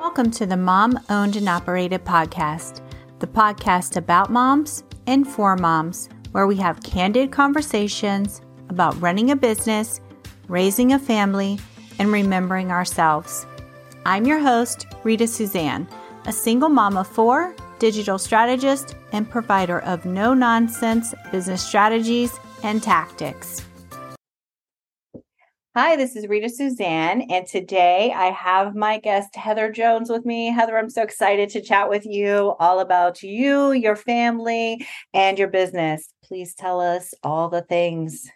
Welcome to the Mom Owned and Operated Podcast, the podcast about moms and for moms, where we have candid conversations about running a business, raising a family, and remembering ourselves. I'm your host, Rita Suzanne, a single mom of four, digital strategist, and provider of no nonsense business strategies and tactics. Hi, this is Rita Suzanne, and today I have my guest Heather Jones with me. Heather, I'm so excited to chat with you all about you, your family, and your business. Please tell us all the things.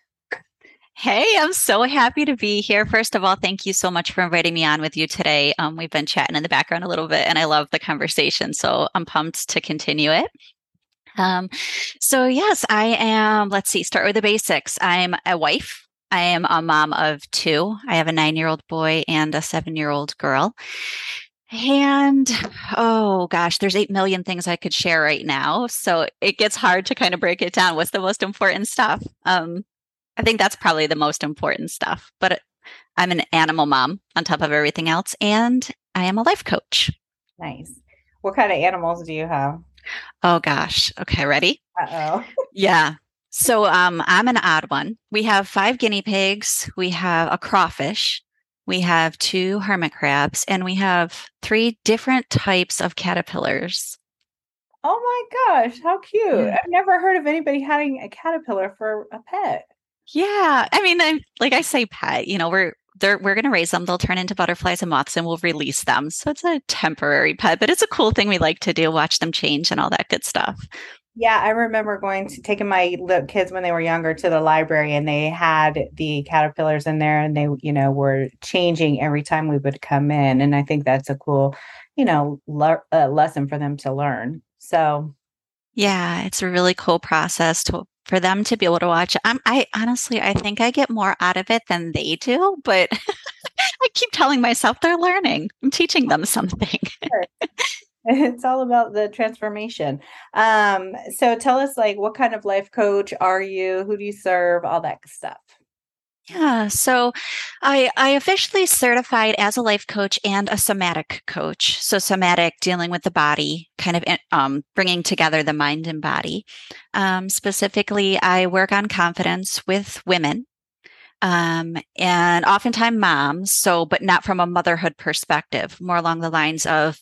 Hey, I'm so happy to be here. First of all, thank you so much for inviting me on with you today. Um, we've been chatting in the background a little bit, and I love the conversation. So I'm pumped to continue it. Um, so, yes, I am. Let's see, start with the basics. I'm a wife I am a mom of two. I have a nine year old boy and a seven year old girl. And oh gosh, there's 8 million things I could share right now. So it gets hard to kind of break it down. What's the most important stuff? Um, I think that's probably the most important stuff. But I'm an animal mom on top of everything else, and I am a life coach. Nice. What kind of animals do you have? Oh gosh. Okay, ready? Uh oh. yeah. So um, I'm an odd one. We have five guinea pigs, we have a crawfish, we have two hermit crabs, and we have three different types of caterpillars. Oh my gosh, how cute. Yeah. I've never heard of anybody having a caterpillar for a pet. Yeah. I mean, I'm, like I say pet, you know, we're they're we're going to raise them. They'll turn into butterflies and moths and we'll release them. So it's a temporary pet, but it's a cool thing we like to do, watch them change and all that good stuff. Yeah, I remember going to taking my little kids when they were younger to the library and they had the caterpillars in there and they, you know, were changing every time we would come in. And I think that's a cool, you know, le- uh, lesson for them to learn. So, yeah, it's a really cool process to for them to be able to watch. I'm, I honestly, I think I get more out of it than they do, but I keep telling myself they're learning. I'm teaching them something. it's all about the transformation um so tell us like what kind of life coach are you who do you serve all that stuff yeah, so I I officially certified as a life coach and a somatic coach. So somatic dealing with the body, kind of eh, um, bringing together the mind and body. Um, specifically, I work on confidence with women, um, and oftentimes moms. So, but not from a motherhood perspective, more along the lines of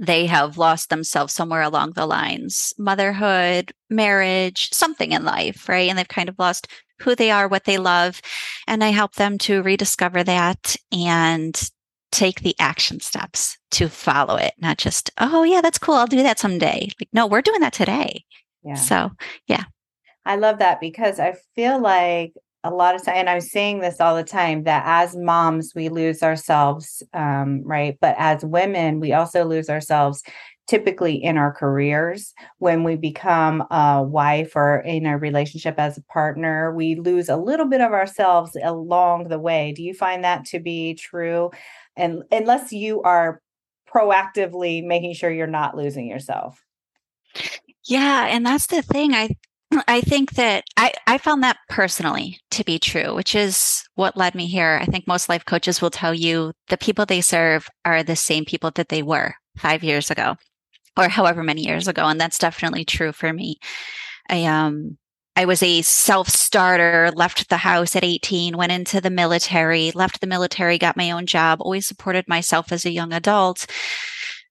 they have lost themselves somewhere along the lines motherhood, marriage, something in life, right? And they've kind of lost who they are, what they love. And I help them to rediscover that and take the action steps to follow it, not just, oh, yeah, that's cool. I'll do that someday. Like, no, we're doing that today. Yeah. So, yeah. I love that because I feel like a lot of time and i'm saying this all the time that as moms we lose ourselves um, right? But as women we also lose ourselves typically in our careers. When we become a wife or in a relationship as a partner we lose a little bit of ourselves along the way. Do you find that to be true? And unless you are proactively making sure you're not losing yourself. Yeah and that's the thing i I think that I, I found that personally to be true, which is what led me here. I think most life coaches will tell you the people they serve are the same people that they were five years ago or however many years ago. And that's definitely true for me. I, um, I was a self starter, left the house at 18, went into the military, left the military, got my own job, always supported myself as a young adult.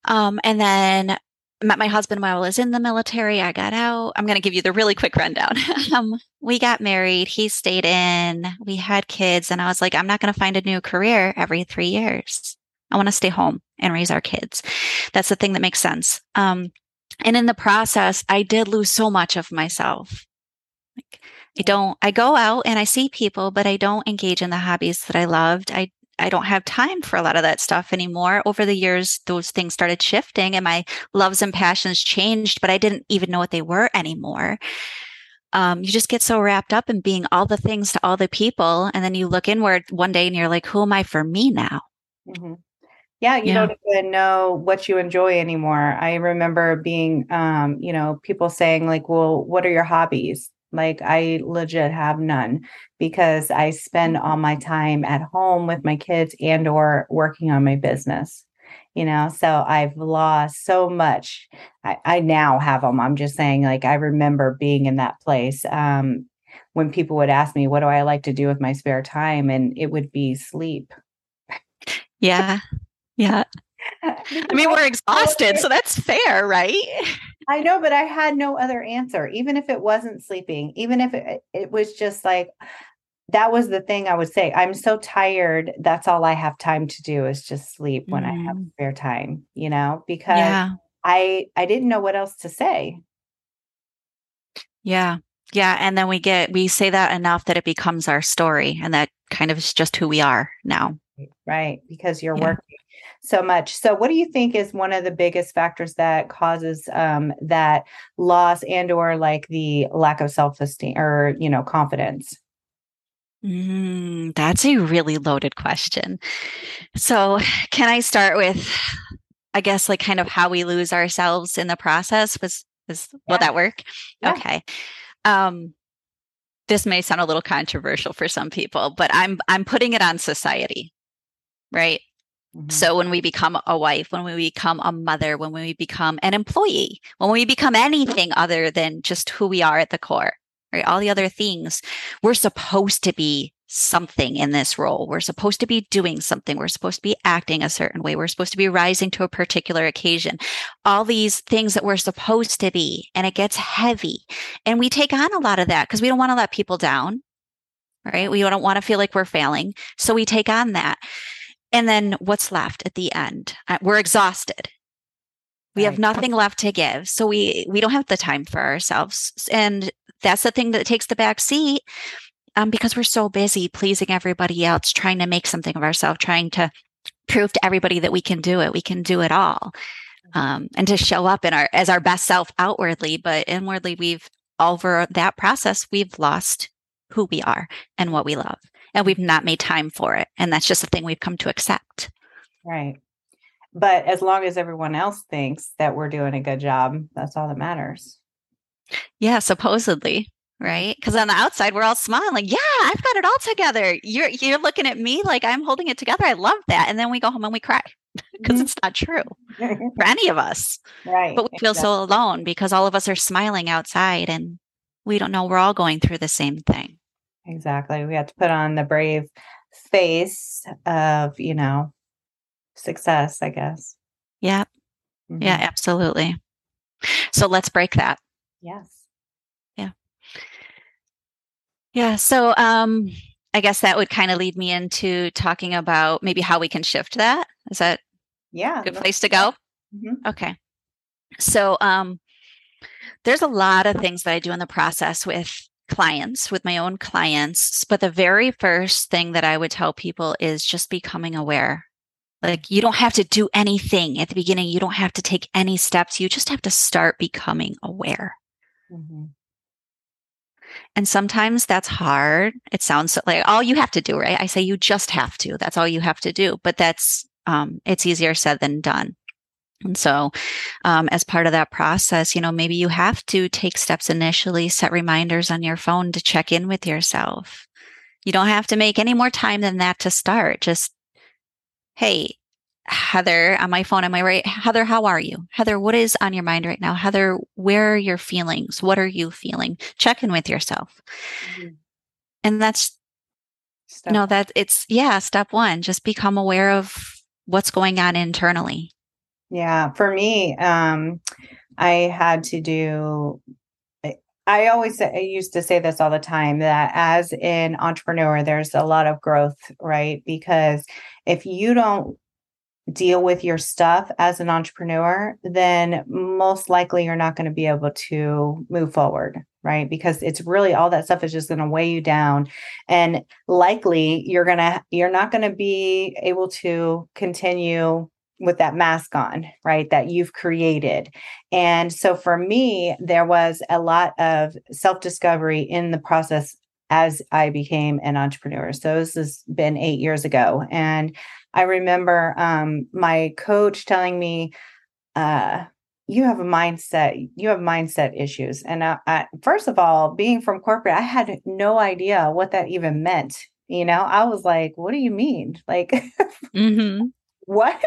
Um, and then met my husband while I was in the military. I got out. I'm going to give you the really quick rundown. um, we got married. He stayed in. We had kids. And I was like, I'm not going to find a new career every three years. I want to stay home and raise our kids. That's the thing that makes sense. Um, and in the process, I did lose so much of myself. Like, I don't, I go out and I see people, but I don't engage in the hobbies that I loved. I I don't have time for a lot of that stuff anymore. Over the years, those things started shifting and my loves and passions changed, but I didn't even know what they were anymore. Um, you just get so wrapped up in being all the things to all the people. And then you look inward one day and you're like, who am I for me now? Mm-hmm. Yeah, you yeah. don't even know what you enjoy anymore. I remember being, um, you know, people saying, like, well, what are your hobbies? Like I legit have none because I spend all my time at home with my kids and or working on my business. you know? So i've lost so much. I, I now have them i'm just saying like i remember being in that place um when people would ask me what do i like to do with my spare time? and it would be sleep. Yeah. Yeah i mean we're exhausted so that's fair right i know but i had no other answer even if it wasn't sleeping even if it, it was just like that was the thing I would say. I'm so tired. That's all I have time to do is just sleep when mm. I have mm. spare time, you know, because yeah. I I didn't know what else to say. Yeah. Yeah, and then we get we say that enough that it becomes our story and that kind of is just who we are now. Right, because you're yeah. working so much. So what do you think is one of the biggest factors that causes um, that loss and or like the lack of self-esteem or, you know, confidence? Mm, that's a really loaded question. So, can I start with, I guess, like kind of how we lose ourselves in the process? Was, was yeah. will that work? Yeah. Okay. Um, this may sound a little controversial for some people, but I'm I'm putting it on society, right? Mm-hmm. So when we become a wife, when we become a mother, when we become an employee, when we become anything other than just who we are at the core, right? All the other things, we're supposed to be something in this role. We're supposed to be doing something. We're supposed to be acting a certain way. We're supposed to be rising to a particular occasion. All these things that we're supposed to be. And it gets heavy. And we take on a lot of that because we don't want to let people down, right? We don't want to feel like we're failing. So we take on that. And then what's left at the end? Uh, we're exhausted. We right. have nothing left to give. So we we don't have the time for ourselves. And that's the thing that takes the back seat um, because we're so busy pleasing everybody else, trying to make something of ourselves, trying to prove to everybody that we can do it. We can do it all. Mm-hmm. Um, and to show up in our as our best self outwardly, but inwardly we've over that process, we've lost who we are and what we love. And we've not made time for it. And that's just a thing we've come to accept. Right. But as long as everyone else thinks that we're doing a good job, that's all that matters. Yeah, supposedly, right? Because on the outside, we're all smiling, like, "Yeah, I've got it all together." You're you're looking at me like I'm holding it together. I love that, and then we go home and we cry because mm-hmm. it's not true for any of us. Right. But we feel exactly. so alone because all of us are smiling outside, and we don't know we're all going through the same thing. Exactly. We have to put on the brave face of you know success. I guess. Yeah. Mm-hmm. Yeah. Absolutely. So let's break that. Yes. Yeah. Yeah. So um I guess that would kind of lead me into talking about maybe how we can shift that. Is that yeah good place to go? Mm-hmm. Okay. So um there's a lot of things that I do in the process with clients, with my own clients. But the very first thing that I would tell people is just becoming aware like you don't have to do anything at the beginning. You don't have to take any steps. You just have to start becoming aware. Mm-hmm. And sometimes that's hard. It sounds like all you have to do, right? I say you just have to. That's all you have to do. But that's, um, it's easier said than done. And so, um, as part of that process, you know, maybe you have to take steps initially, set reminders on your phone to check in with yourself. You don't have to make any more time than that to start. Just, hey, Heather on my phone. Am I right? Heather, how are you? Heather, what is on your mind right now? Heather, where are your feelings? What are you feeling? Check in with yourself. Mm-hmm. And that's, step no, that it's, yeah, step one, just become aware of what's going on internally. Yeah. For me, um, I had to do I always I used to say this all the time that as an entrepreneur, there's a lot of growth, right? Because if you don't deal with your stuff as an entrepreneur, then most likely you're not going to be able to move forward, right? Because it's really all that stuff is just going to weigh you down and likely you're going to you're not going to be able to continue with that mask on, right? That you've created. And so for me, there was a lot of self-discovery in the process as I became an entrepreneur. So this has been 8 years ago and I remember um, my coach telling me, uh, you have a mindset, you have mindset issues. And I, I, first of all, being from corporate, I had no idea what that even meant. You know, I was like, what do you mean? Like, mm-hmm. What?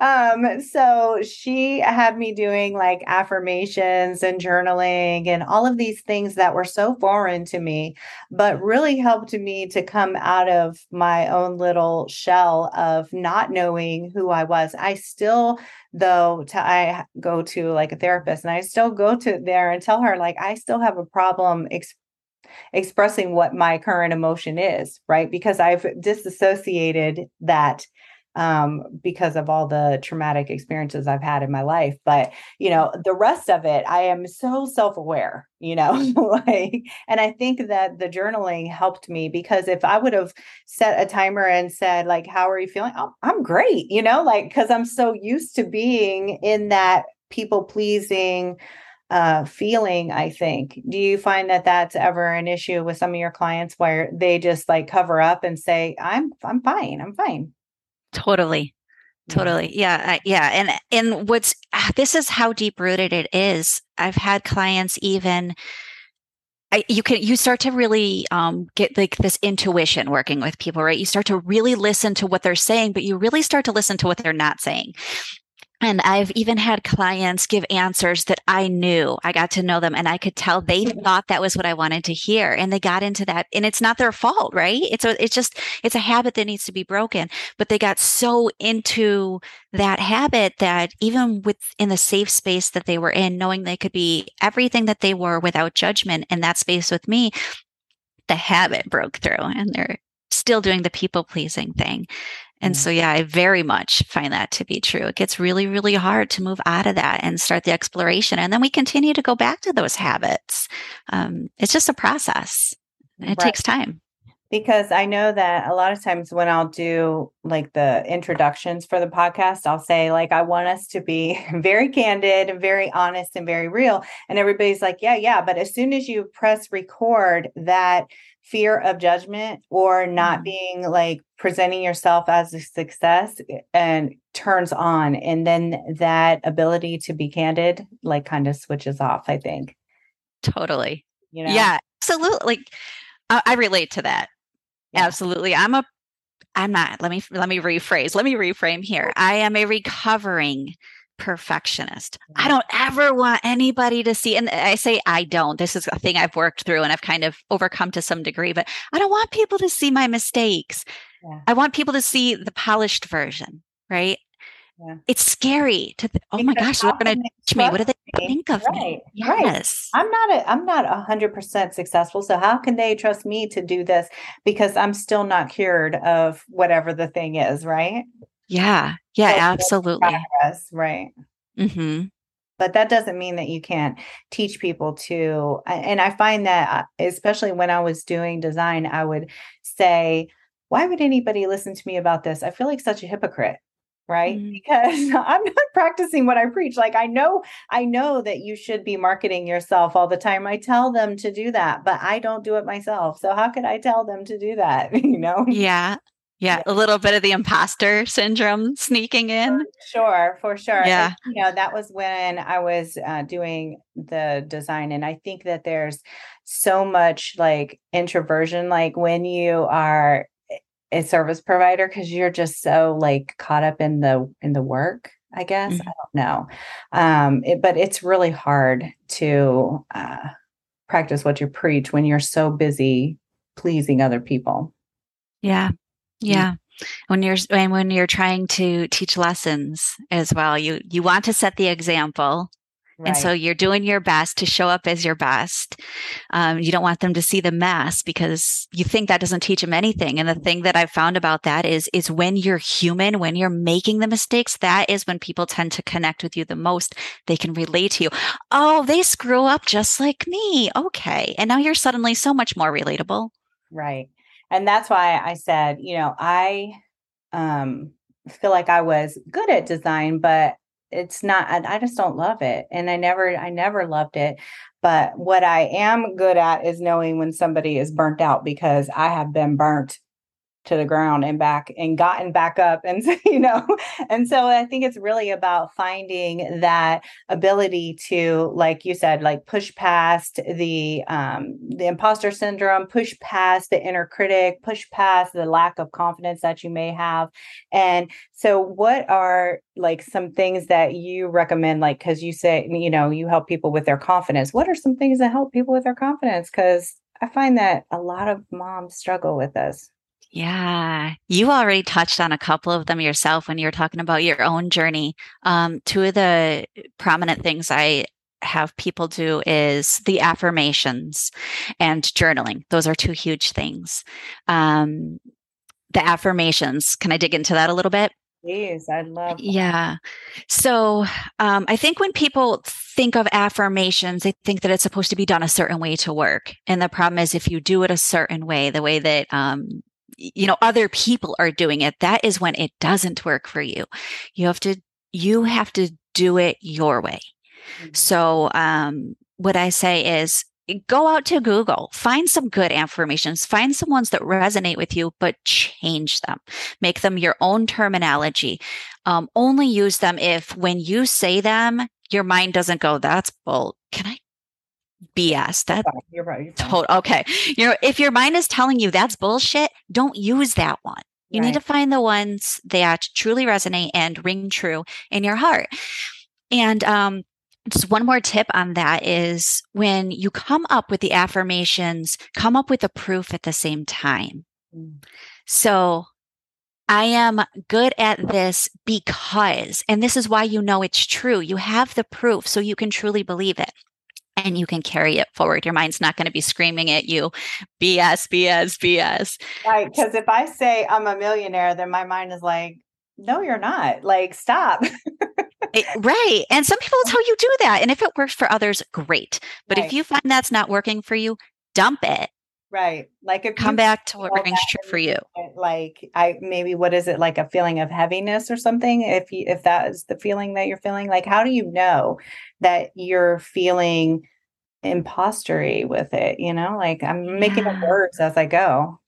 Um, so she had me doing like affirmations and journaling and all of these things that were so foreign to me, but really helped me to come out of my own little shell of not knowing who I was. I still though to I go to like a therapist and I still go to there and tell her like I still have a problem ex- expressing what my current emotion is, right? Because I've disassociated that um, because of all the traumatic experiences I've had in my life. But, you know, the rest of it, I am so self aware, you know, like, and I think that the journaling helped me because if I would have set a timer and said, like, how are you feeling? Oh, I'm great, you know, like, because I'm so used to being in that people pleasing uh, feeling i think do you find that that's ever an issue with some of your clients where they just like cover up and say i'm i'm fine i'm fine Totally. Totally. Yeah. yeah. And, and what's, ah, this is how deep rooted it is. I've had clients even, I, you can you start to really um, get like this intuition working with people right you start to really listen to what they're saying but you really start to listen to what they're not saying and I've even had clients give answers that I knew. I got to know them and I could tell they thought that was what I wanted to hear. And they got into that. And it's not their fault, right? It's a, it's just, it's a habit that needs to be broken. But they got so into that habit that even within the safe space that they were in, knowing they could be everything that they were without judgment in that space with me, the habit broke through and they're still doing the people pleasing thing. And so, yeah, I very much find that to be true. It gets really, really hard to move out of that and start the exploration. And then we continue to go back to those habits. Um, it's just a process, it right. takes time. Because I know that a lot of times when I'll do like the introductions for the podcast, I'll say, like, I want us to be very candid and very honest and very real. And everybody's like, yeah, yeah. But as soon as you press record, that fear of judgment or not mm-hmm. being like presenting yourself as a success eh, and turns on and then that ability to be candid like kind of switches off i think totally you know yeah absolutely like I, I relate to that yeah. absolutely i'm a i'm not let me let me rephrase let me reframe here i am a recovering perfectionist. I mm-hmm. don't ever want anybody to see, and I say I don't. This is a thing I've worked through and I've kind of overcome to some degree, but I don't want people to see my mistakes. Yeah. I want people to see the polished version, right? Yeah. It's scary to, th- oh because my gosh, they're going to teach me. What do they think of right. me? Yes. Right. I'm not a, I'm not a hundred percent successful. So how can they trust me to do this? Because I'm still not cured of whatever the thing is. Right. Yeah. Yeah, so absolutely. Progress, right. Mm-hmm. But that doesn't mean that you can't teach people to. And I find that, uh, especially when I was doing design, I would say, why would anybody listen to me about this? I feel like such a hypocrite right mm-hmm. because i'm not practicing what i preach like i know i know that you should be marketing yourself all the time i tell them to do that but i don't do it myself so how could i tell them to do that you know yeah yeah, a little bit of the imposter syndrome sneaking in. Sure, for sure. Yeah. And, you know, that was when I was uh, doing the design. And I think that there's so much like introversion, like when you are a service provider, because you're just so like caught up in the in the work. I guess mm-hmm. I don't know, um, it, but it's really hard to uh, practice what you preach when you're so busy pleasing other people. Yeah, yeah. When you're and when you're trying to teach lessons as well, you you want to set the example. Right. And so you're doing your best to show up as your best. Um, you don't want them to see the mess because you think that doesn't teach them anything. And the thing that I've found about that is, is when you're human, when you're making the mistakes, that is when people tend to connect with you the most. They can relate to you. Oh, they screw up just like me. Okay. And now you're suddenly so much more relatable. Right and that's why I said, you know, I um, feel like I was good at design, but it's not. I, I just don't love it, and I never, I never loved it. But what I am good at is knowing when somebody is burnt out because I have been burnt to the ground and back and gotten back up and you know and so i think it's really about finding that ability to like you said like push past the um the imposter syndrome push past the inner critic push past the lack of confidence that you may have. And so what are like some things that you recommend? Like because you say you know you help people with their confidence. What are some things that help people with their confidence? Because i find that a lot of moms struggle with this yeah, you already touched on a couple of them yourself when you were talking about your own journey. Um, two of the prominent things I have people do is the affirmations and journaling. Those are two huge things. Um, the affirmations, can I dig into that a little bit? Please, I'd love. That. Yeah. So um, I think when people think of affirmations, they think that it's supposed to be done a certain way to work. And the problem is, if you do it a certain way, the way that um, you know other people are doing it that is when it doesn't work for you. You have to you have to do it your way. Mm-hmm. so um what i say is go out to google find some good affirmations find some ones that resonate with you but change them. Make them your own terminology. Um, only use them if when you say them your mind doesn't go that's bull can i BS. That you're right. You're total, okay. You know, if your mind is telling you that's bullshit, don't use that one. You right. need to find the ones that truly resonate and ring true in your heart. And um, just one more tip on that is when you come up with the affirmations, come up with the proof at the same time. Mm. So I am good at this because, and this is why you know it's true. You have the proof, so you can truly believe it and you can carry it forward. Your mind's not going to be screaming at you, BS, BS, BS. Right. Because if I say I'm a millionaire, then my mind is like, no, you're not. Like, stop. it, eh, right. And some people will tell you do that. And if it works for others, great. But right. if you find that's not working for you, dump it. Right. Like if come back to what rings true for you. Like I maybe what is it like a feeling of heaviness or something? If you if that is the feeling that you're feeling, like how do you know that you're feeling impostery with it? You know, like I'm making up words as I go.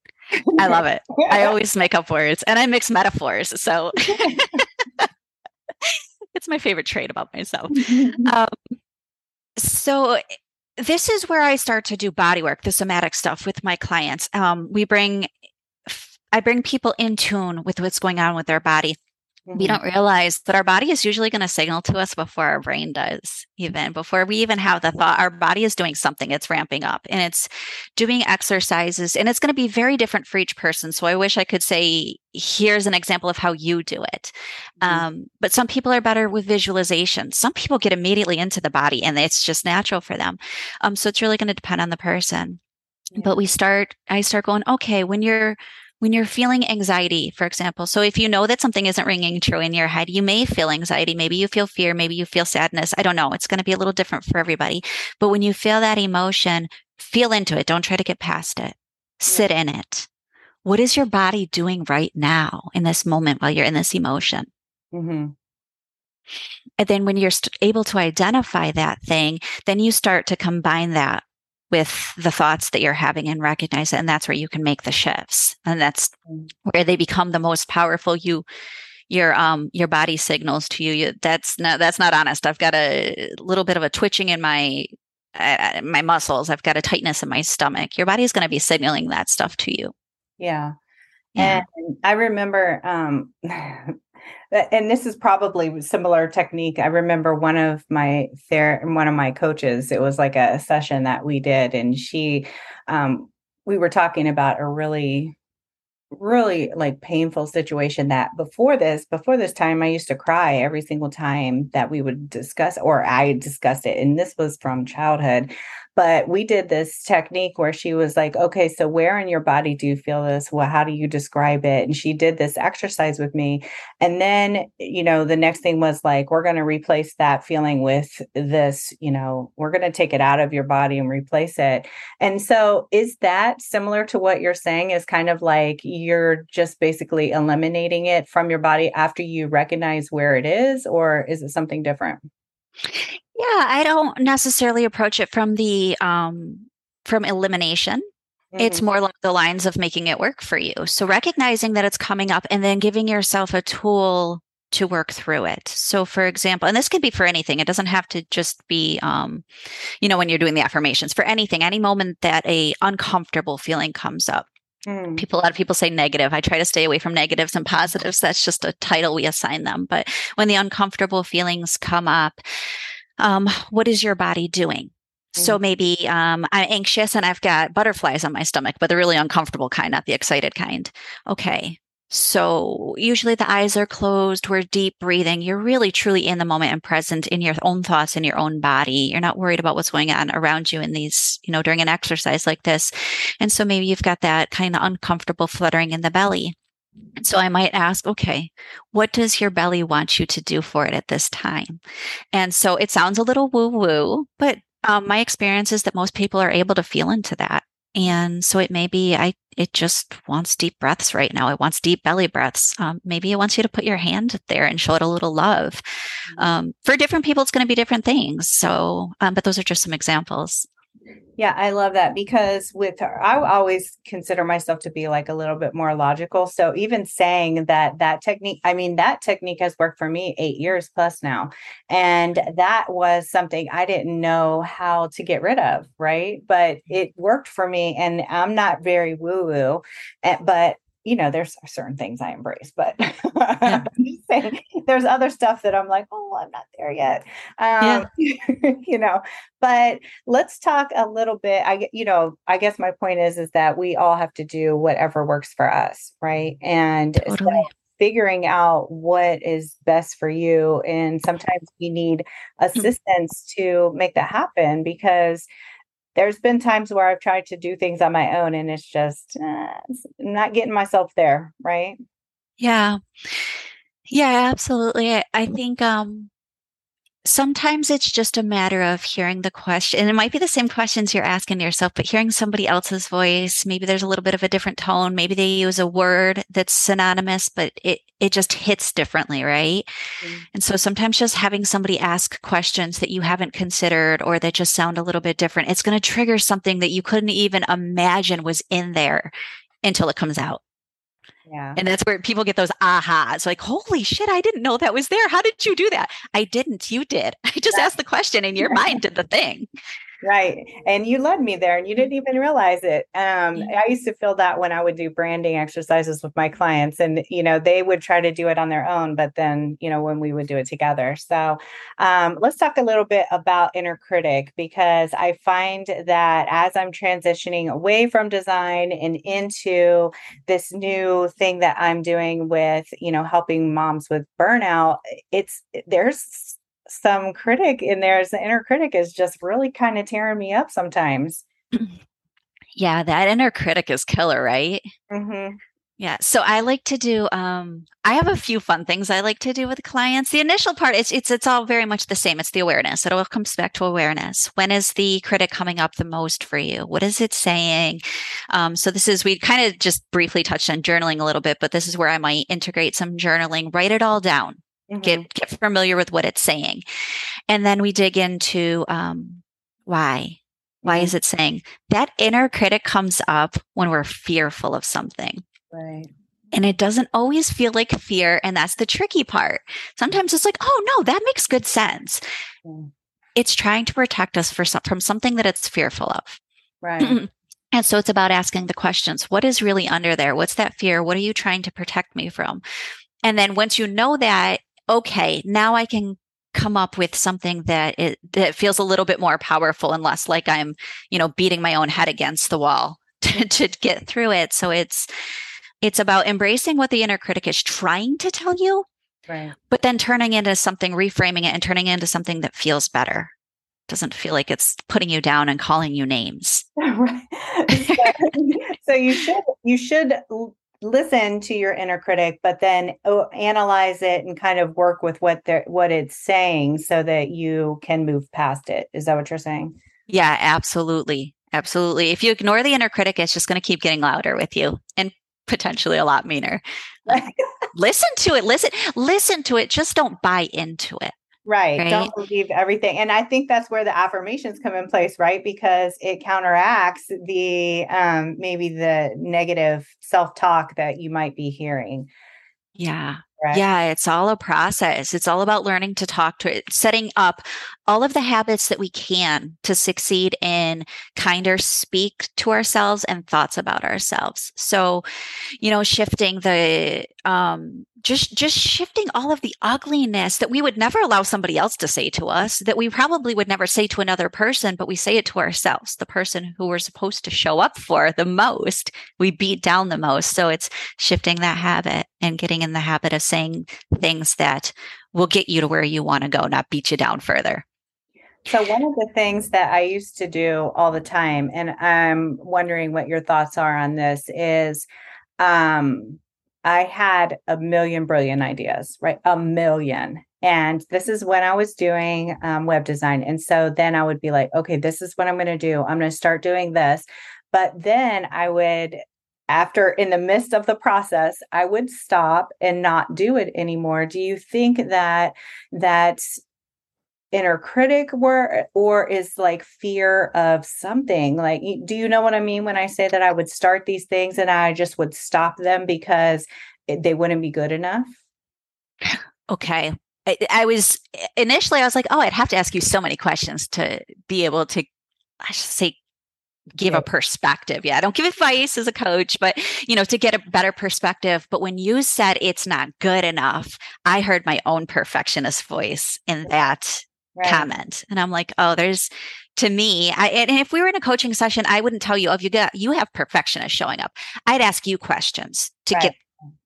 I love it. I always make up words and I mix metaphors. So it's my favorite trait about myself. Um, so this is where I start to do body work, the somatic stuff with my clients. Um, we bring, I bring people in tune with what's going on with their body. Mm-hmm. We don't realize that our body is usually going to signal to us before our brain does, even before we even have the thought. Our body is doing something, it's ramping up and it's doing exercises, and it's going to be very different for each person. So I wish I could say, here's an example of how you do it. Mm-hmm. Um, but some people are better with visualization. Some people get immediately into the body and it's just natural for them. Um, so it's really going to depend on the person. Yeah. But we start, I start going, okay, when you're, when you're feeling anxiety, for example. So if you know that something isn't ringing true in your head, you may feel anxiety. Maybe you feel fear. Maybe you feel sadness. I don't know. It's going to be a little different for everybody. But when you feel that emotion, feel into it. Don't try to get past it. Sit in it. What is your body doing right now in this moment while you're in this emotion? Mm-hmm. And then when you're st- able to identify that thing, then you start to combine that with the thoughts that you're having and recognize it and that's where you can make the shifts. And that's where they become the most powerful. You your um your body signals to you, you that's not that's not honest. I've got a little bit of a twitching in my uh, my muscles. I've got a tightness in my stomach. Your body is going to be signaling that stuff to you. Yeah. Yeah. And I remember um and this is probably similar technique. I remember one of my ther- one of my coaches, it was like a session that we did, and she um, we were talking about a really really like painful situation that before this before this time i used to cry every single time that we would discuss or i discussed it and this was from childhood but we did this technique where she was like, okay, so where in your body do you feel this? Well, how do you describe it? And she did this exercise with me. And then, you know, the next thing was like, we're going to replace that feeling with this, you know, we're going to take it out of your body and replace it. And so is that similar to what you're saying? Is kind of like you're just basically eliminating it from your body after you recognize where it is, or is it something different? Yeah, I don't necessarily approach it from the um, from elimination. It's more along the lines of making it work for you. So recognizing that it's coming up and then giving yourself a tool to work through it. So, for example, and this can be for anything, it doesn't have to just be, um, you know, when you're doing the affirmations, for anything, any moment that a uncomfortable feeling comes up. Mm. People, a lot of people say negative. I try to stay away from negatives and positives. That's just a title we assign them. But when the uncomfortable feelings come up, um, what is your body doing? So mm. maybe um, I'm anxious and I've got butterflies on my stomach, but the really uncomfortable kind, not the excited kind. Okay. So usually the eyes are closed. We're deep breathing. You're really truly in the moment and present in your own thoughts in your own body. You're not worried about what's going on around you in these, you know, during an exercise like this. And so maybe you've got that kind of uncomfortable fluttering in the belly. So I might ask, okay, what does your belly want you to do for it at this time? And so it sounds a little woo woo, but um, my experience is that most people are able to feel into that. And so it may be, I, it just wants deep breaths right now. It wants deep belly breaths. Um, maybe it wants you to put your hand there and show it a little love. Mm-hmm. Um, for different people, it's going to be different things. So, um, but those are just some examples. Yeah, I love that because with her, I always consider myself to be like a little bit more logical. So even saying that that technique, I mean, that technique has worked for me eight years plus now. And that was something I didn't know how to get rid of. Right. But it worked for me. And I'm not very woo woo, eh, but you know, there's certain things I embrace, but yeah. saying, there's other stuff that I'm like, oh, I'm not there yet. Um, yeah. you know, but let's talk a little bit. I you know, I guess my point is is that we all have to do whatever works for us, right? And totally. so figuring out what is best for you. And sometimes we need mm. assistance to make that happen because there's been times where I've tried to do things on my own and it's just uh, not getting myself there, right? Yeah. Yeah, absolutely. I, I think um sometimes it's just a matter of hearing the question and it might be the same questions you're asking yourself but hearing somebody else's voice maybe there's a little bit of a different tone maybe they use a word that's synonymous but it it just hits differently right mm-hmm. and so sometimes just having somebody ask questions that you haven't considered or that just sound a little bit different it's going to trigger something that you couldn't even imagine was in there until it comes out yeah. And that's where people get those ahas like, holy shit, I didn't know that was there. How did you do that? I didn't. You did. I just asked the question and your mind did the thing. Right. And you led me there and you didn't even realize it. Um, I used to feel that when I would do branding exercises with my clients and, you know, they would try to do it on their own, but then, you know, when we would do it together. So um, let's talk a little bit about inner critic because I find that as I'm transitioning away from design and into this new thing that I'm doing with, you know, helping moms with burnout, it's there's some critic in there the inner critic is just really kind of tearing me up sometimes. Yeah, that inner critic is killer, right? Mm-hmm. Yeah. So I like to do um I have a few fun things I like to do with clients. The initial part is it's it's all very much the same. It's the awareness. It all comes back to awareness. When is the critic coming up the most for you? What is it saying? Um, so this is we kind of just briefly touched on journaling a little bit, but this is where I might integrate some journaling, write it all down. Mm-hmm. Get get familiar with what it's saying, and then we dig into um, why. Why mm-hmm. is it saying that inner critic comes up when we're fearful of something? Right. And it doesn't always feel like fear. And that's the tricky part. Sometimes it's like, oh, no, that makes good sense. Mm. It's trying to protect us for some, from something that it's fearful of. Right. and so it's about asking the questions what is really under there? What's that fear? What are you trying to protect me from? And then once you know that, okay, now I can come up with something that it, that feels a little bit more powerful and less like I'm, you know, beating my own head against the wall to, to get through it. So it's it's about embracing what the inner critic is trying to tell you, right. but then turning into something, reframing it, and turning it into something that feels better. Doesn't feel like it's putting you down and calling you names. right. So, so you should you should listen to your inner critic but then oh, analyze it and kind of work with what they're what it's saying so that you can move past it. Is that what you're saying? Yeah absolutely. Absolutely. If you ignore the inner critic it's just going to keep getting louder with you and potentially a lot meaner. Listen to it listen listen to it. Just don't buy into it Right. right. Don't believe everything. And I think that's where the affirmations come in place, right? Because it counteracts the um maybe the negative self-talk that you might be hearing. Yeah. Right. Yeah, it's all a process. It's all about learning to talk to it, setting up all of the habits that we can to succeed in kinder speak to ourselves and thoughts about ourselves. So, you know, shifting the um just just shifting all of the ugliness that we would never allow somebody else to say to us that we probably would never say to another person but we say it to ourselves the person who we're supposed to show up for the most we beat down the most so it's shifting that habit and getting in the habit of saying things that will get you to where you want to go not beat you down further so one of the things that I used to do all the time and I'm wondering what your thoughts are on this is um I had a million brilliant ideas, right? A million. And this is when I was doing um, web design. And so then I would be like, okay, this is what I'm going to do. I'm going to start doing this. But then I would, after in the midst of the process, I would stop and not do it anymore. Do you think that that's inner critic were or is like fear of something? Like do you know what i mean when i say that i would start these things and i just would stop them because they wouldn't be good enough? Okay. I, I was initially i was like oh i'd have to ask you so many questions to be able to i should say give a perspective. Yeah, I don't give advice as a coach, but you know, to get a better perspective. But when you said it's not good enough, I heard my own perfectionist voice in that right. comment. And I'm like, oh, there's to me, I, and if we were in a coaching session, I wouldn't tell you, oh, you got you have perfectionists showing up. I'd ask you questions to right. get,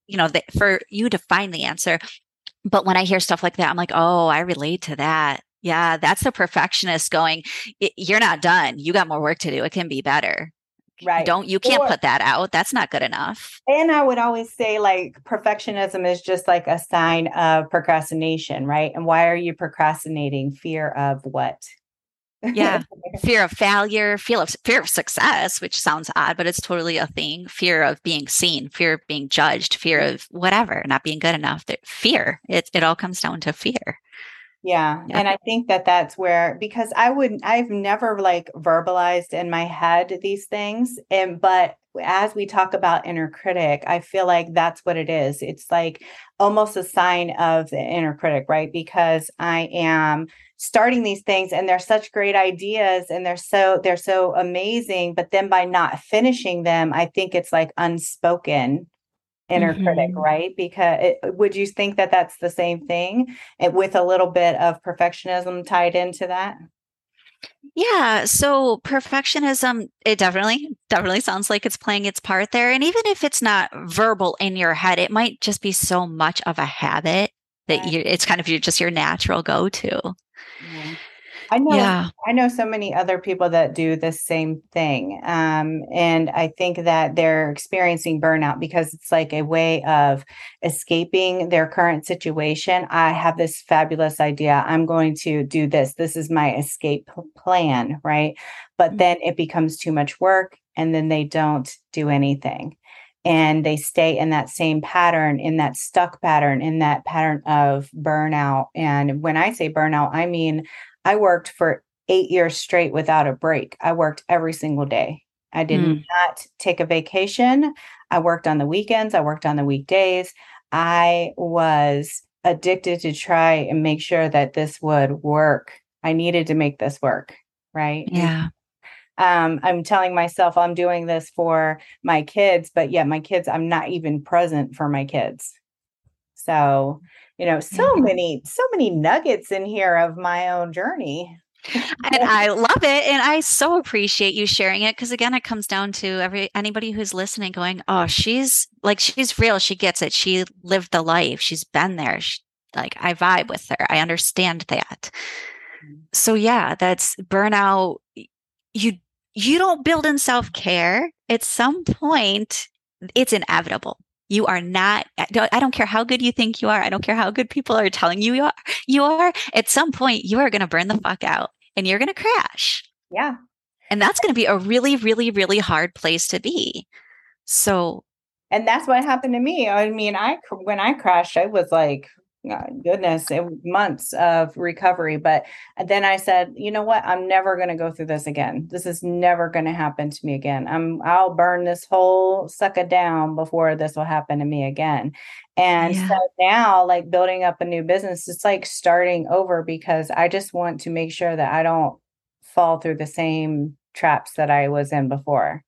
you know, the, for you to find the answer. But when I hear stuff like that, I'm like, oh, I relate to that. Yeah, that's the perfectionist going, you're not done. You got more work to do. It can be better. Right. don't you can't or, put that out. That's not good enough. And i would always say like perfectionism is just like a sign of procrastination right? And why are you procrastinating? Fear of what? Yeah. Fear of failure fear of fear of success which sounds odd but it's totally a thing. Fear of being seen fear of being judged fear of whatever not being good enough fear. It, it all comes down to fear yeah. yeah. And I think that that's where, because I wouldn't, I've never like verbalized in my head these things. And, but as we talk about inner critic, I feel like that's what it is. It's like almost a sign of the inner critic, right? Because I am starting these things and they're such great ideas and they're so they're so amazing but then by not finishing them i think it's like unspoken inner mm-hmm. critic right because it, would you think that that's the same thing with a little bit of perfectionism tied into that yeah so perfectionism it definitely definitely sounds like it's playing its part there and even if it's not verbal in your head it might just be so much of a habit that right. you it's kind of your just your natural go-to yeah. I know yeah. I know so many other people that do the same thing. Um, and I think that they're experiencing burnout because it's like a way of escaping their current situation. I have this fabulous idea. I'm going to do this. This is my escape plan, right? But mm-hmm. then it becomes too much work and then they don't do anything and they stay in that same pattern in that stuck pattern in that pattern of burnout and when i say burnout i mean I worked for eight years straight without a break. I worked every single day. I did mm. not take a vacation. I worked on the weekends. I worked on the weekdays. I was addicted to try and make sure that this would work. I needed to make this work. Right. Yeah. Um, I'm telling myself I'm doing this for my kids, but yet my kids, I'm not even present for my kids. So you know so mm-hmm. many so many nuggets in here of my own journey and I love it and I so appreciate you sharing it because again it comes down to every anybody who's listening going oh she's like she's real she gets it she lived the life she's been there she, like I vibe with her I understand that mm-hmm. so yeah that's burnout you you don't build in self-care at some point it's inevitable you are not, I don't care how good you think you are. I don't care how good people are telling you you are. You are at some point, you are going to burn the fuck out and you're going to crash. Yeah. And that's going to be a really, really, really hard place to be. So, and that's what happened to me. I mean, I, when I crashed, I was like, goodness, it, months of recovery. But uh, then I said, you know what? I'm never going to go through this again. This is never going to happen to me again. I'm I'll burn this whole sucker down before this will happen to me again. And yeah. so now, like building up a new business, it's like starting over because I just want to make sure that I don't fall through the same traps that I was in before.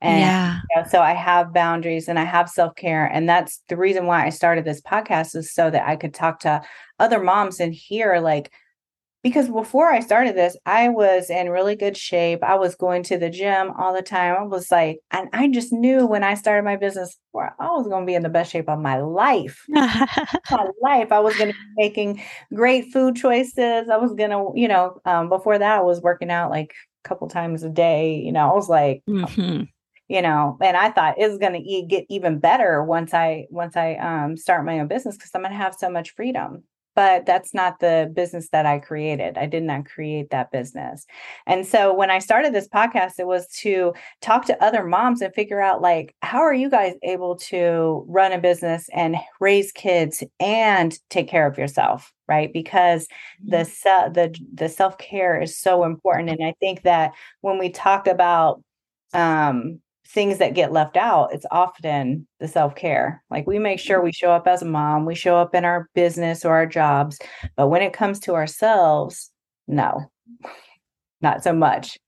And yeah. You know, so I have boundaries and I have self care. And that's the reason why I started this podcast is so that I could talk to other moms and hear, like, because before I started this, I was in really good shape. I was going to the gym all the time. I was like, and I just knew when I started my business, I was going to be in the best shape of my life. my life. I was going to be making great food choices. I was going to, you know, um, before that, I was working out like a couple times a day. You know, I was like, mm-hmm you know and i thought it's going to e- get even better once i once i um, start my own business because i'm going to have so much freedom. But that's not the business that i created. I did not create that business. And so when i started this podcast it was to talk to other moms and figure out like how are you guys able to run a business and raise kids and take care of yourself right? Because the mm-hmm. the the self-care is so important. And i think that when we talk about um things that get left out, it's often the self care. Like we make sure we show up as a mom, we show up in our business or our jobs. But when it comes to ourselves, no, not so much.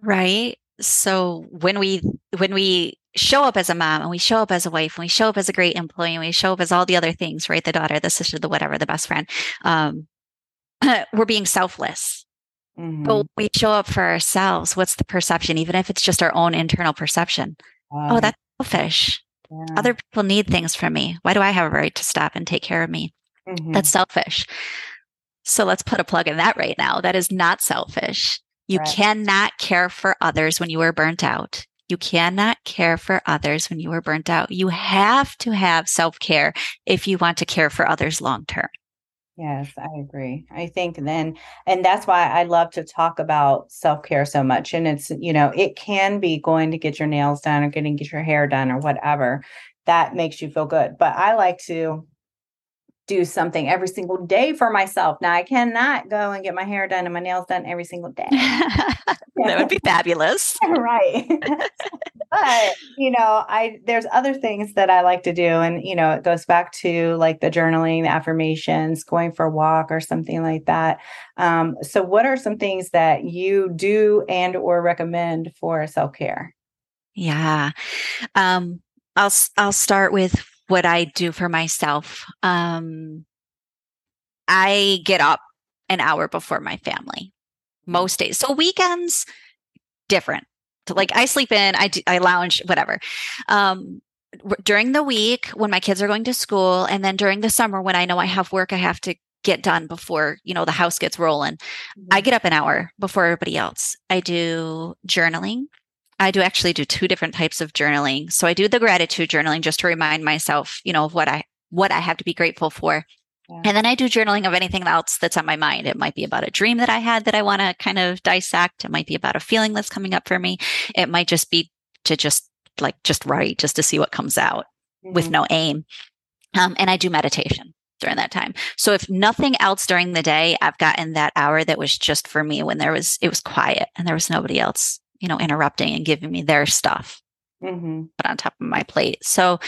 Right. So when we, when we, show up as a mom and we show up as a wife and we show up as a great employee and we show up as all the other things right the daughter the sister the whatever the best friend um, we're being selfless Mm-hmm. But we show up for ourselves. What's the perception, even if it's just our own internal perception? Oh, that's selfish. Yeah. Other people need things from me. Why do I have a right to stop and take care of me? Mm-hmm. That's selfish. So let's put a plug in that right now. That is not selfish. You right. cannot care for others when you are burnt out. You cannot care for others when you are burnt out. You have to have self care if you want to care for others long term. Yes, I agree. I think then, and that's why I love to talk about self care so much. And it's, you know, it can be going to get your nails done or getting get your hair done or whatever that makes you feel good. But I like to do something every single day for myself. Now I cannot go and get my hair done and my nails done every single day. that would be fabulous. right. but, you know, I there's other things that I like to do and you know, it goes back to like the journaling, the affirmations, going for a walk or something like that. Um, so what are some things that you do and or recommend for self-care? Yeah. Um I'll I'll start with what I do for myself. Um, I get up an hour before my family most days. So weekends, different. Like I sleep in, I do, I lounge, whatever. Um, during the week when my kids are going to school, and then during the summer when I know I have work I have to get done before you know the house gets rolling, mm-hmm. I get up an hour before everybody else. I do journaling. I do actually do two different types of journaling. So I do the gratitude journaling just to remind myself, you know, of what I what I have to be grateful for. Yeah. And then I do journaling of anything else that's on my mind. It might be about a dream that I had that I want to kind of dissect. It might be about a feeling that's coming up for me. It might just be to just like just write just to see what comes out mm-hmm. with no aim. Um, and I do meditation during that time. So if nothing else during the day, I've gotten that hour that was just for me when there was it was quiet and there was nobody else you know, interrupting and giving me their stuff mm-hmm. put on top of my plate. So,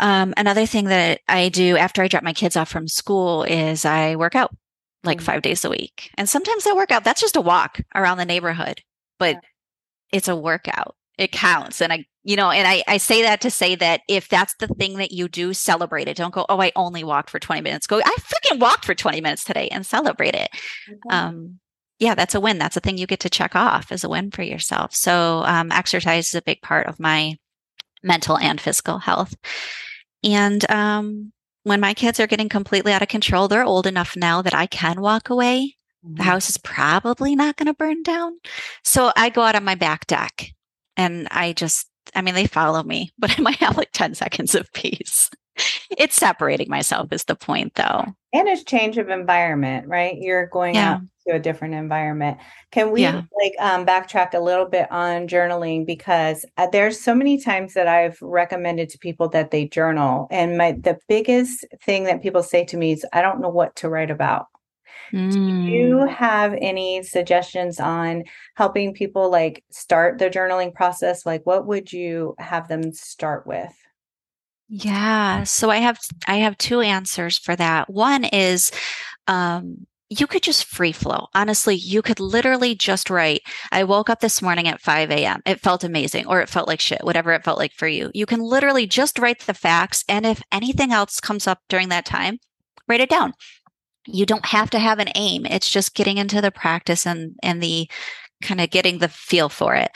um, another thing that I do after I drop my kids off from school is I work out like mm-hmm. five days a week. And sometimes I work out. That's just a walk around the neighborhood, but yeah. it's a workout. It counts. And I, you know, and I, I say that to say that if that's the thing that you do, celebrate it. Don't go, oh, I only walked for 20 minutes. Go, I freaking walked for 20 minutes today and celebrate it. Mm-hmm. Um, yeah, that's a win. That's a thing you get to check off as a win for yourself. So, um, exercise is a big part of my mental and physical health. And um, when my kids are getting completely out of control, they're old enough now that I can walk away. Mm-hmm. The house is probably not going to burn down. So I go out on my back deck and I just, I mean, they follow me, but I might have like 10 seconds of peace. It's separating myself is the point though And it's change of environment, right? You're going yeah. out to a different environment. Can we yeah. like um, backtrack a little bit on journaling because uh, there's so many times that I've recommended to people that they journal, and my the biggest thing that people say to me is, "I don't know what to write about." Mm. Do you mm. have any suggestions on helping people like start the journaling process? Like, what would you have them start with? Yeah, so I have I have two answers for that. One is um you could just free flow. Honestly, you could literally just write, I woke up this morning at 5 a.m. It felt amazing, or it felt like shit, whatever it felt like for you. You can literally just write the facts. And if anything else comes up during that time, write it down. You don't have to have an aim. It's just getting into the practice and, and the kind of getting the feel for it.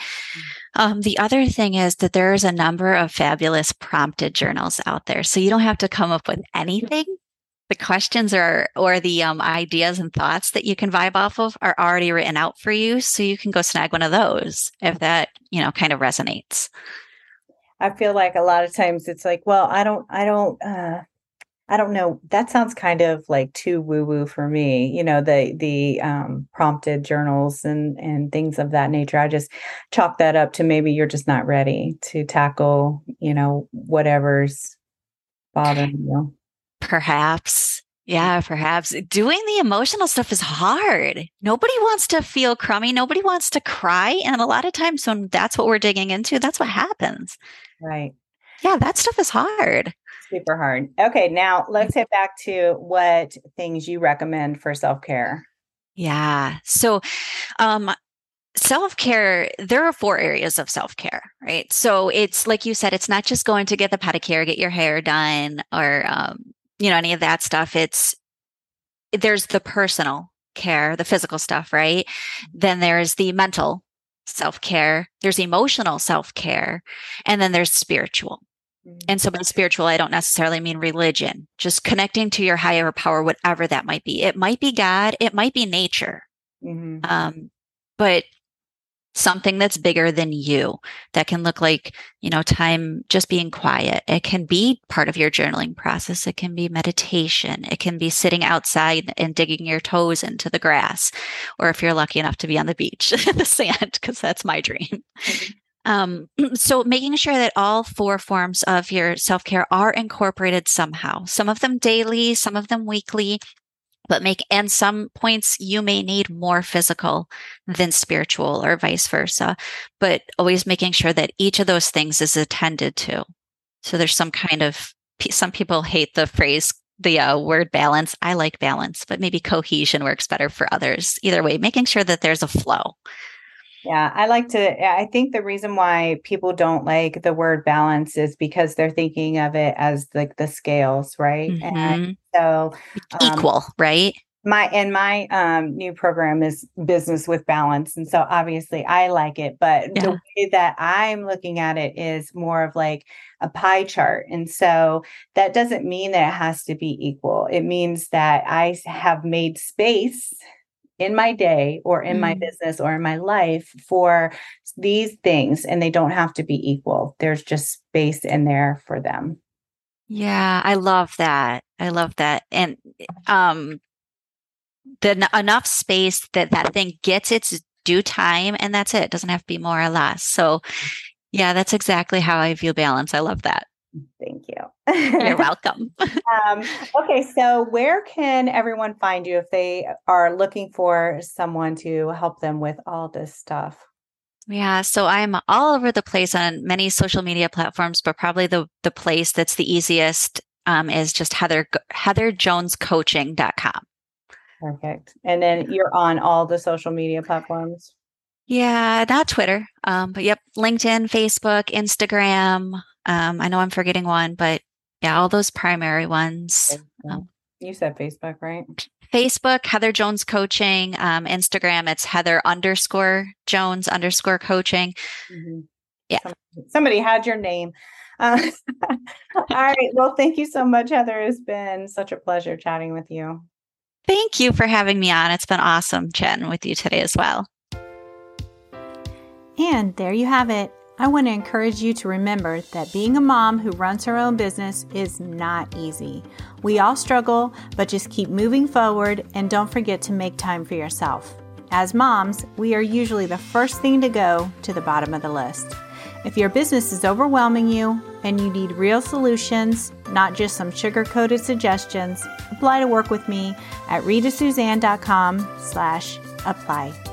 Um, the other thing is that there is a number of fabulous prompted journals out there. So you don't have to come up with anything the questions are or the um, ideas and thoughts that you can vibe off of are already written out for you so you can go snag one of those if that you know kind of resonates i feel like a lot of times it's like well i don't i don't uh i don't know that sounds kind of like too woo woo for me you know the the um prompted journals and and things of that nature i just chalk that up to maybe you're just not ready to tackle you know whatever's bothering you Perhaps. Yeah, perhaps doing the emotional stuff is hard. Nobody wants to feel crummy. Nobody wants to cry. And a lot of times when that's what we're digging into, that's what happens. Right. Yeah, that stuff is hard. Super hard. Okay, now let's head back to what things you recommend for self care. Yeah. So, um, self care, there are four areas of self care, right? So it's like you said, it's not just going to get the pedicure, get your hair done, or um, you know, any of that stuff. It's there's the personal care, the physical stuff, right? Then there's the mental self care, there's emotional self care, and then there's spiritual. And so by spiritual, I don't necessarily mean religion, just connecting to your higher power, whatever that might be. It might be God, it might be nature. Mm-hmm. Um, but something that's bigger than you that can look like you know time just being quiet it can be part of your journaling process it can be meditation it can be sitting outside and digging your toes into the grass or if you're lucky enough to be on the beach in the sand because that's my dream mm-hmm. Um, so making sure that all four forms of your self-care are incorporated somehow some of them daily some of them weekly but make and some points you may need more physical than spiritual or vice versa but always making sure that each of those things is attended to. So there's some kind of some people hate the phrase the uh, word balance. I like balance but maybe cohesion works better for others. Either way making sure that there's a flow yeah, I like to. I think the reason why people don't like the word balance is because they're thinking of it as like the scales, right? Mm-hmm. And so um, equal, right? My and my um, new program is business with balance, and so obviously I like it. But yeah. the way that I'm looking at it is more of like a pie chart, and so that doesn't mean that it has to be equal. It means that I have made space in my day or in mm. my business or in my life for these things and they don't have to be equal. There's just space in there for them. Yeah i love that. I love that. And um the enough space that that thing gets its due time and that's it. it doesn't have to be more or less. So yeah that's exactly how i view balance. I love that Thank you. You're welcome. um, okay, so where can everyone find you if they are looking for someone to help them with all this stuff? Yeah, so I'm all over the place on many social media platforms, but probably the the place that's the easiest um, is just Heather heatherjonescoaching.com. Perfect. And then you're on all the social media platforms? Yeah, not Twitter. Um, but yep, LinkedIn, Facebook, Instagram, um, I know I'm forgetting one, but yeah, all those primary ones. Um, you said Facebook, right? Facebook, Heather Jones Coaching. Um, Instagram, it's Heather underscore Jones underscore coaching. Mm-hmm. Yeah. Somebody, somebody, had your name. Uh, all right. Well, thank you so much, Heather. It's been such a pleasure chatting with you. Thank you for having me on. It's been awesome chatting with you today as well. And there you have it I want to encourage you to remember that being a mom who runs her own business is not easy. We all struggle, but just keep moving forward and don't forget to make time for yourself. As moms, we are usually the first thing to go to the bottom of the list. If your business is overwhelming you and you need real solutions, not just some sugar-coated suggestions, apply to work with me at ritasuzanne.com slash apply.